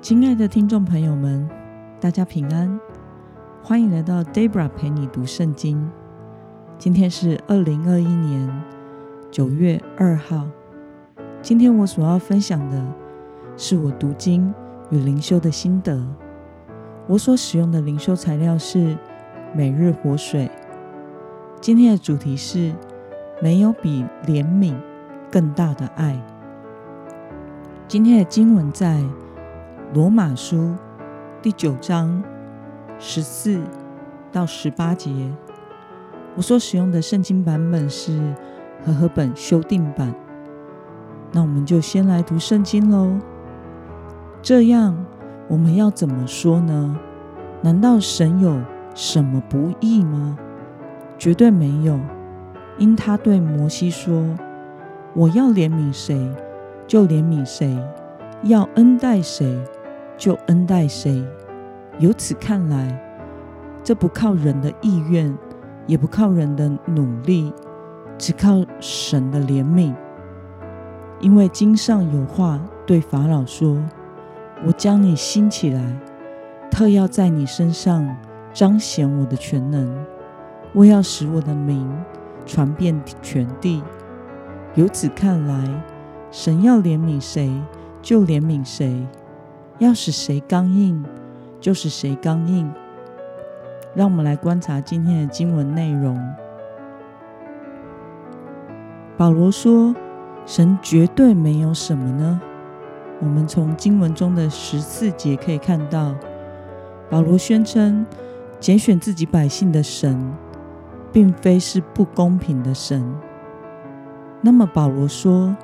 亲爱的听众朋友们，大家平安，欢迎来到 Debra 陪你读圣经。今天是二零二一年九月二号。今天我所要分享的是我读经与灵修的心得。我所使用的灵修材料是每日活水。今天的主题是没有比怜悯更大的爱。今天的经文在。罗马书第九章十四到十八节，我所使用的圣经版本是和合本修订版。那我们就先来读圣经喽。这样我们要怎么说呢？难道神有什么不义吗？绝对没有，因他对摩西说：“我要怜悯谁，就怜悯谁；要恩待谁。”就恩待谁？由此看来，这不靠人的意愿，也不靠人的努力，只靠神的怜悯。因为经上有话对法老说：“我将你兴起来，特要在你身上彰显我的全能，我要使我的名传遍全地。”由此看来，神要怜悯谁，就怜悯谁。要使谁刚硬，就使谁刚硬。让我们来观察今天的经文内容。保罗说：“神绝对没有什么呢？”我们从经文中的十四节可以看到，保罗宣称拣选自己百姓的神，并非是不公平的神。那么，保罗说。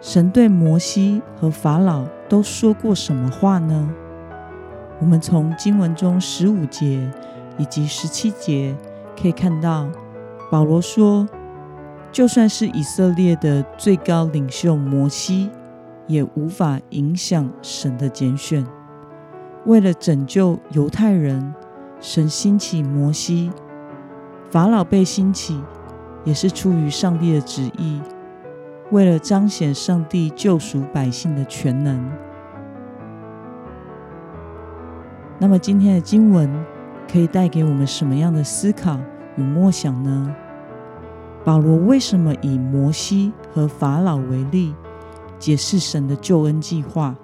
神对摩西和法老都说过什么话呢？我们从经文中十五节以及十七节可以看到，保罗说，就算是以色列的最高领袖摩西，也无法影响神的拣选。为了拯救犹太人，神兴起摩西；法老被兴起，也是出于上帝的旨意。为了彰显上帝救赎百姓的全能，那么今天的经文可以带给我们什么样的思考与默想呢？保罗为什么以摩西和法老为例，解释神的救恩计划？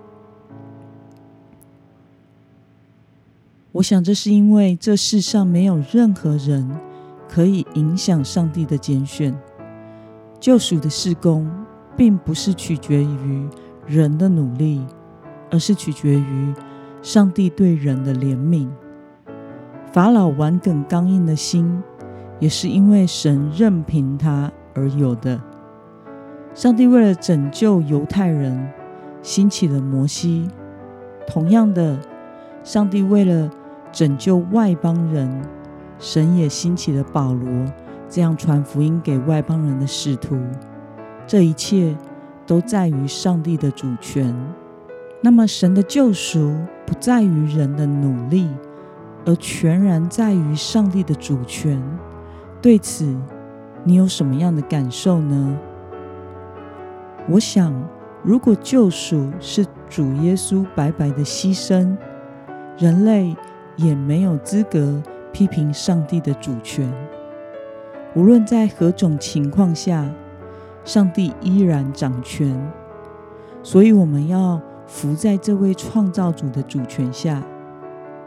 我想，这是因为这世上没有任何人可以影响上帝的拣选。救赎的事工，并不是取决于人的努力，而是取决于上帝对人的怜悯。法老顽梗刚硬的心，也是因为神任凭他而有的。上帝为了拯救犹太人，兴起了摩西；同样的，上帝为了拯救外邦人，神也兴起了保罗。这样传福音给外邦人的使徒，这一切都在于上帝的主权。那么，神的救赎不在于人的努力，而全然在于上帝的主权。对此，你有什么样的感受呢？我想，如果救赎是主耶稣白白的牺牲，人类也没有资格批评上帝的主权。无论在何种情况下，上帝依然掌权，所以我们要服在这位创造主的主权下，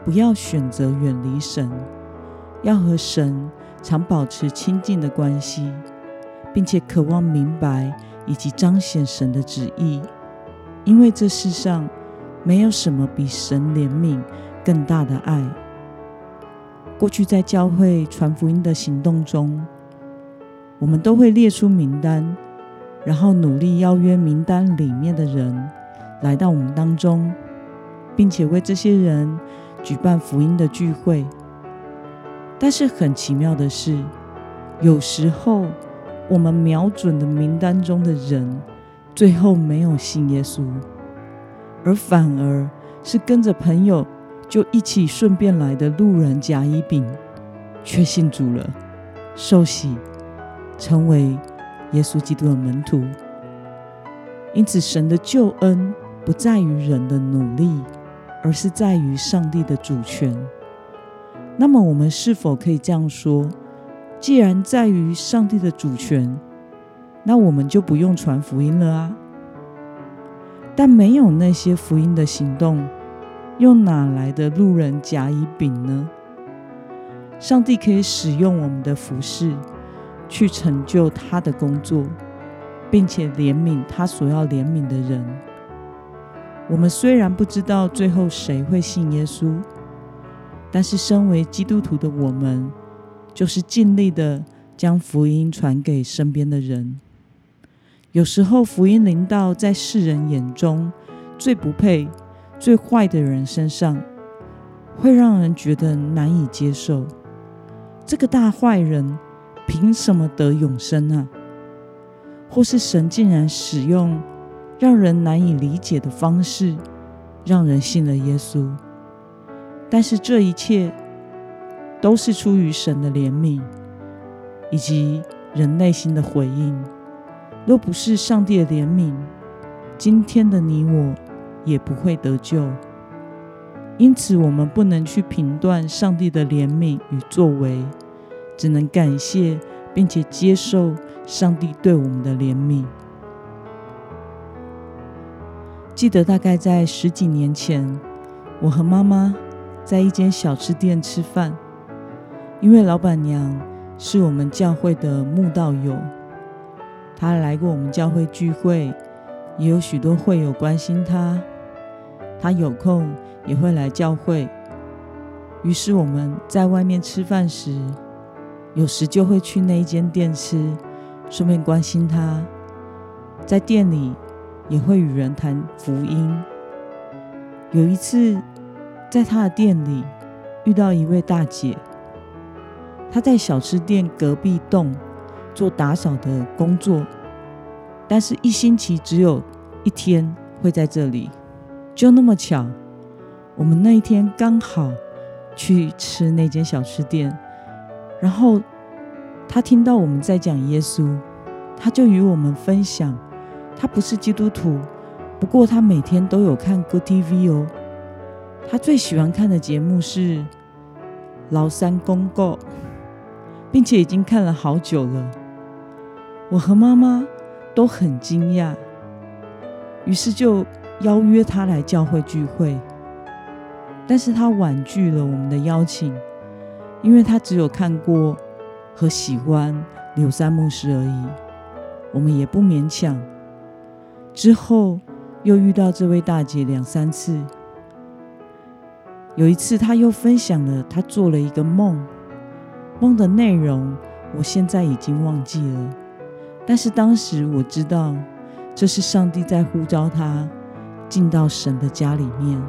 不要选择远离神，要和神常保持亲近的关系，并且渴望明白以及彰显神的旨意，因为这世上没有什么比神怜悯更大的爱。过去在教会传福音的行动中。我们都会列出名单，然后努力邀约名单里面的人来到我们当中，并且为这些人举办福音的聚会。但是很奇妙的是，有时候我们瞄准的名单中的人，最后没有信耶稣，而反而是跟着朋友就一起顺便来的路人甲乙丙，却信主了，受洗。成为耶稣基督的门徒，因此神的救恩不在于人的努力，而是在于上帝的主权。那么，我们是否可以这样说：既然在于上帝的主权，那我们就不用传福音了啊？但没有那些福音的行动，又哪来的路人甲乙丙呢？上帝可以使用我们的服饰，去成就他的工作，并且怜悯他所要怜悯的人。我们虽然不知道最后谁会信耶稣，但是身为基督徒的我们，就是尽力的将福音传给身边的人。有时候福音临到在世人眼中最不配、最坏的人身上，会让人觉得难以接受。这个大坏人凭什么得永生啊？或是神竟然使用让人难以理解的方式，让人信了耶稣？但是这一切都是出于神的怜悯，以及人内心的回应。若不是上帝的怜悯，今天的你我也不会得救。因此，我们不能去评断上帝的怜悯与作为，只能感谢并且接受上帝对我们的怜悯。记得大概在十几年前，我和妈妈在一间小吃店吃饭，因为老板娘是我们教会的慕道友。她来过我们教会聚会，也有许多会友关心她，她有空也会来教会。于是我们在外面吃饭时，有时就会去那一间店吃，顺便关心他。在店里也会与人谈福音。有一次，在他的店里遇到一位大姐，她在小吃店隔壁栋。做打扫的工作，但是一星期只有一天会在这里。就那么巧，我们那一天刚好去吃那间小吃店，然后她听到我们在讲耶稣，她就与我们分享，他不是基督徒，不过他每天都有看 Good TV 哦。他最喜欢看的节目是《崂山公告》，并且已经看了好久了。我和妈妈都很惊讶，于是就邀约他来教会聚会。但是他婉拒了我们的邀请，因为他只有看过和喜欢柳三牧师而已。我们也不勉强。之后又遇到这位大姐两三次，有一次她又分享了她做了一个梦，梦的内容我现在已经忘记了。但是当时我知道，这是上帝在呼召她进到神的家里面。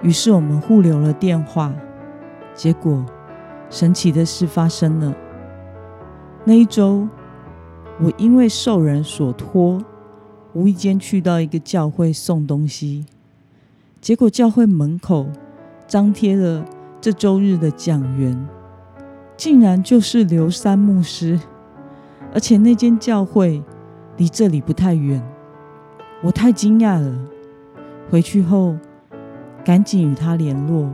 于是我们互留了电话。结果，神奇的事发生了。那一周，我因为受人所托，无意间去到一个教会送东西，结果教会门口张贴了这周日的讲员，竟然就是刘三牧师。而且那间教会离这里不太远，我太惊讶了。回去后赶紧与他联络，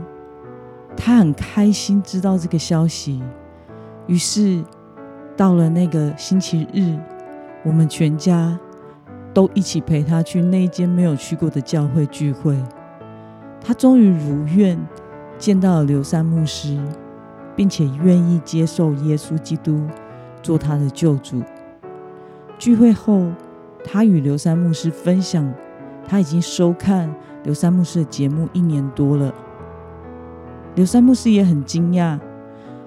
他很开心知道这个消息。于是到了那个星期日，我们全家都一起陪他去那间没有去过的教会聚会。他终于如愿见到了刘三牧师，并且愿意接受耶稣基督。做他的救主。聚会后，他与刘三牧师分享，他已经收看刘三牧师的节目一年多了。刘三牧师也很惊讶，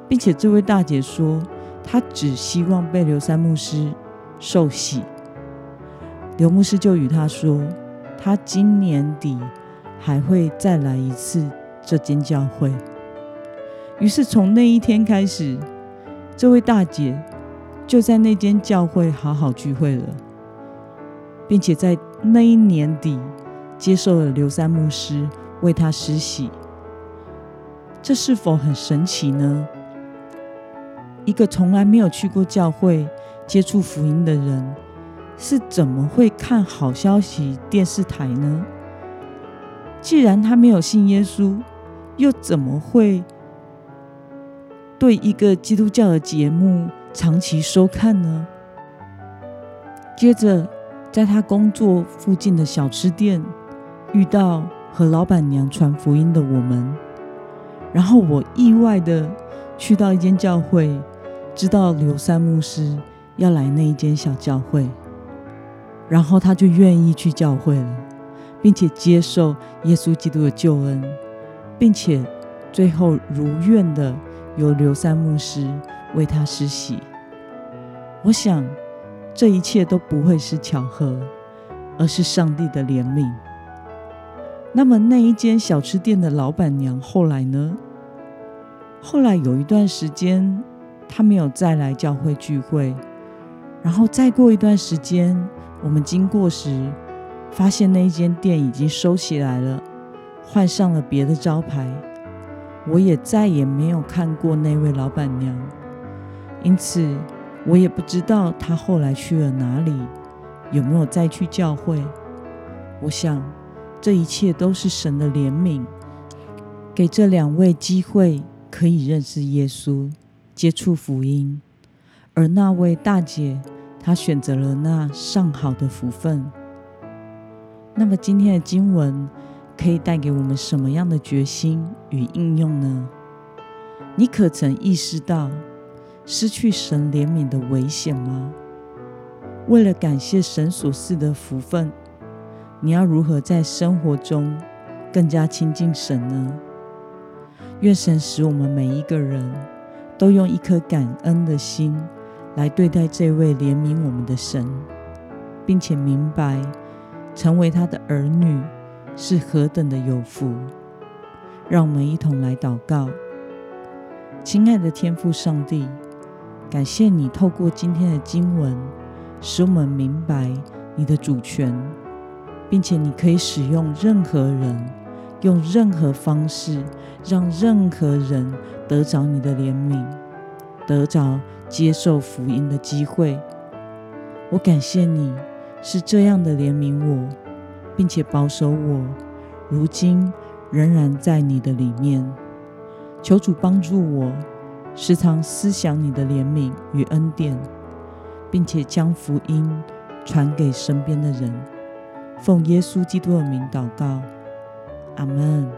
并且这位大姐说，他只希望被刘三牧师受洗。刘牧师就与他说，他今年底还会再来一次这间教会。于是从那一天开始，这位大姐。就在那间教会好好聚会了，并且在那一年底接受了刘三牧师为她施洗。这是否很神奇呢？一个从来没有去过教会接触福音的人，是怎么会看好消息电视台呢？既然他没有信耶稣，又怎么会对一个基督教的节目长期收看呢？接着，在他工作附近的小吃店遇到和老板娘传福音的我们，然后我意外的去到一间教会，知道刘三牧师要来那一间小教会，然后他就愿意去教会了，并且接受耶稣基督的救恩，并且最后如愿的由刘三牧师为他施洗。我想。这一切都不会是巧合，而是上帝的怜悯。那么，那一间小吃店的老板娘后来呢？后来有一段时间，他没有再来教会聚会。然后再过一段时间，我们经过时，发现那一间店已经收起来了，换上了别的招牌。我也再也没有看过那位老板娘，因此。我也不知道他后来去了哪里，有没有再去教会。我想，这一切都是神的怜悯，给这两位机会可以认识耶稣，接触福音。而那位大姐，她选择了那上好的福分。那么，今天的经文可以带给我们什么样的决心与应用呢？你可曾意识到？失去神怜悯的危险吗？为了感谢神所赐的福分，你要如何在生活中更加亲近神呢？愿神使我们每一个人都用一颗感恩的心来对待这位怜悯我们的神，并且明白成为他的儿女是何等的有福。让我们一同来祷告，亲爱的天父上帝。感谢你透过今天的经文，使我们明白你的主权，并且你可以使用任何人，用任何方式，让任何人得着你的怜悯，得着接受福音的机会。我感谢你是这样的怜悯我，并且保守我，如今仍然在你的里面。求主帮助我。时常思想你的怜悯与恩典，并且将福音传给身边的人。奉耶稣基督的名祷告，阿门。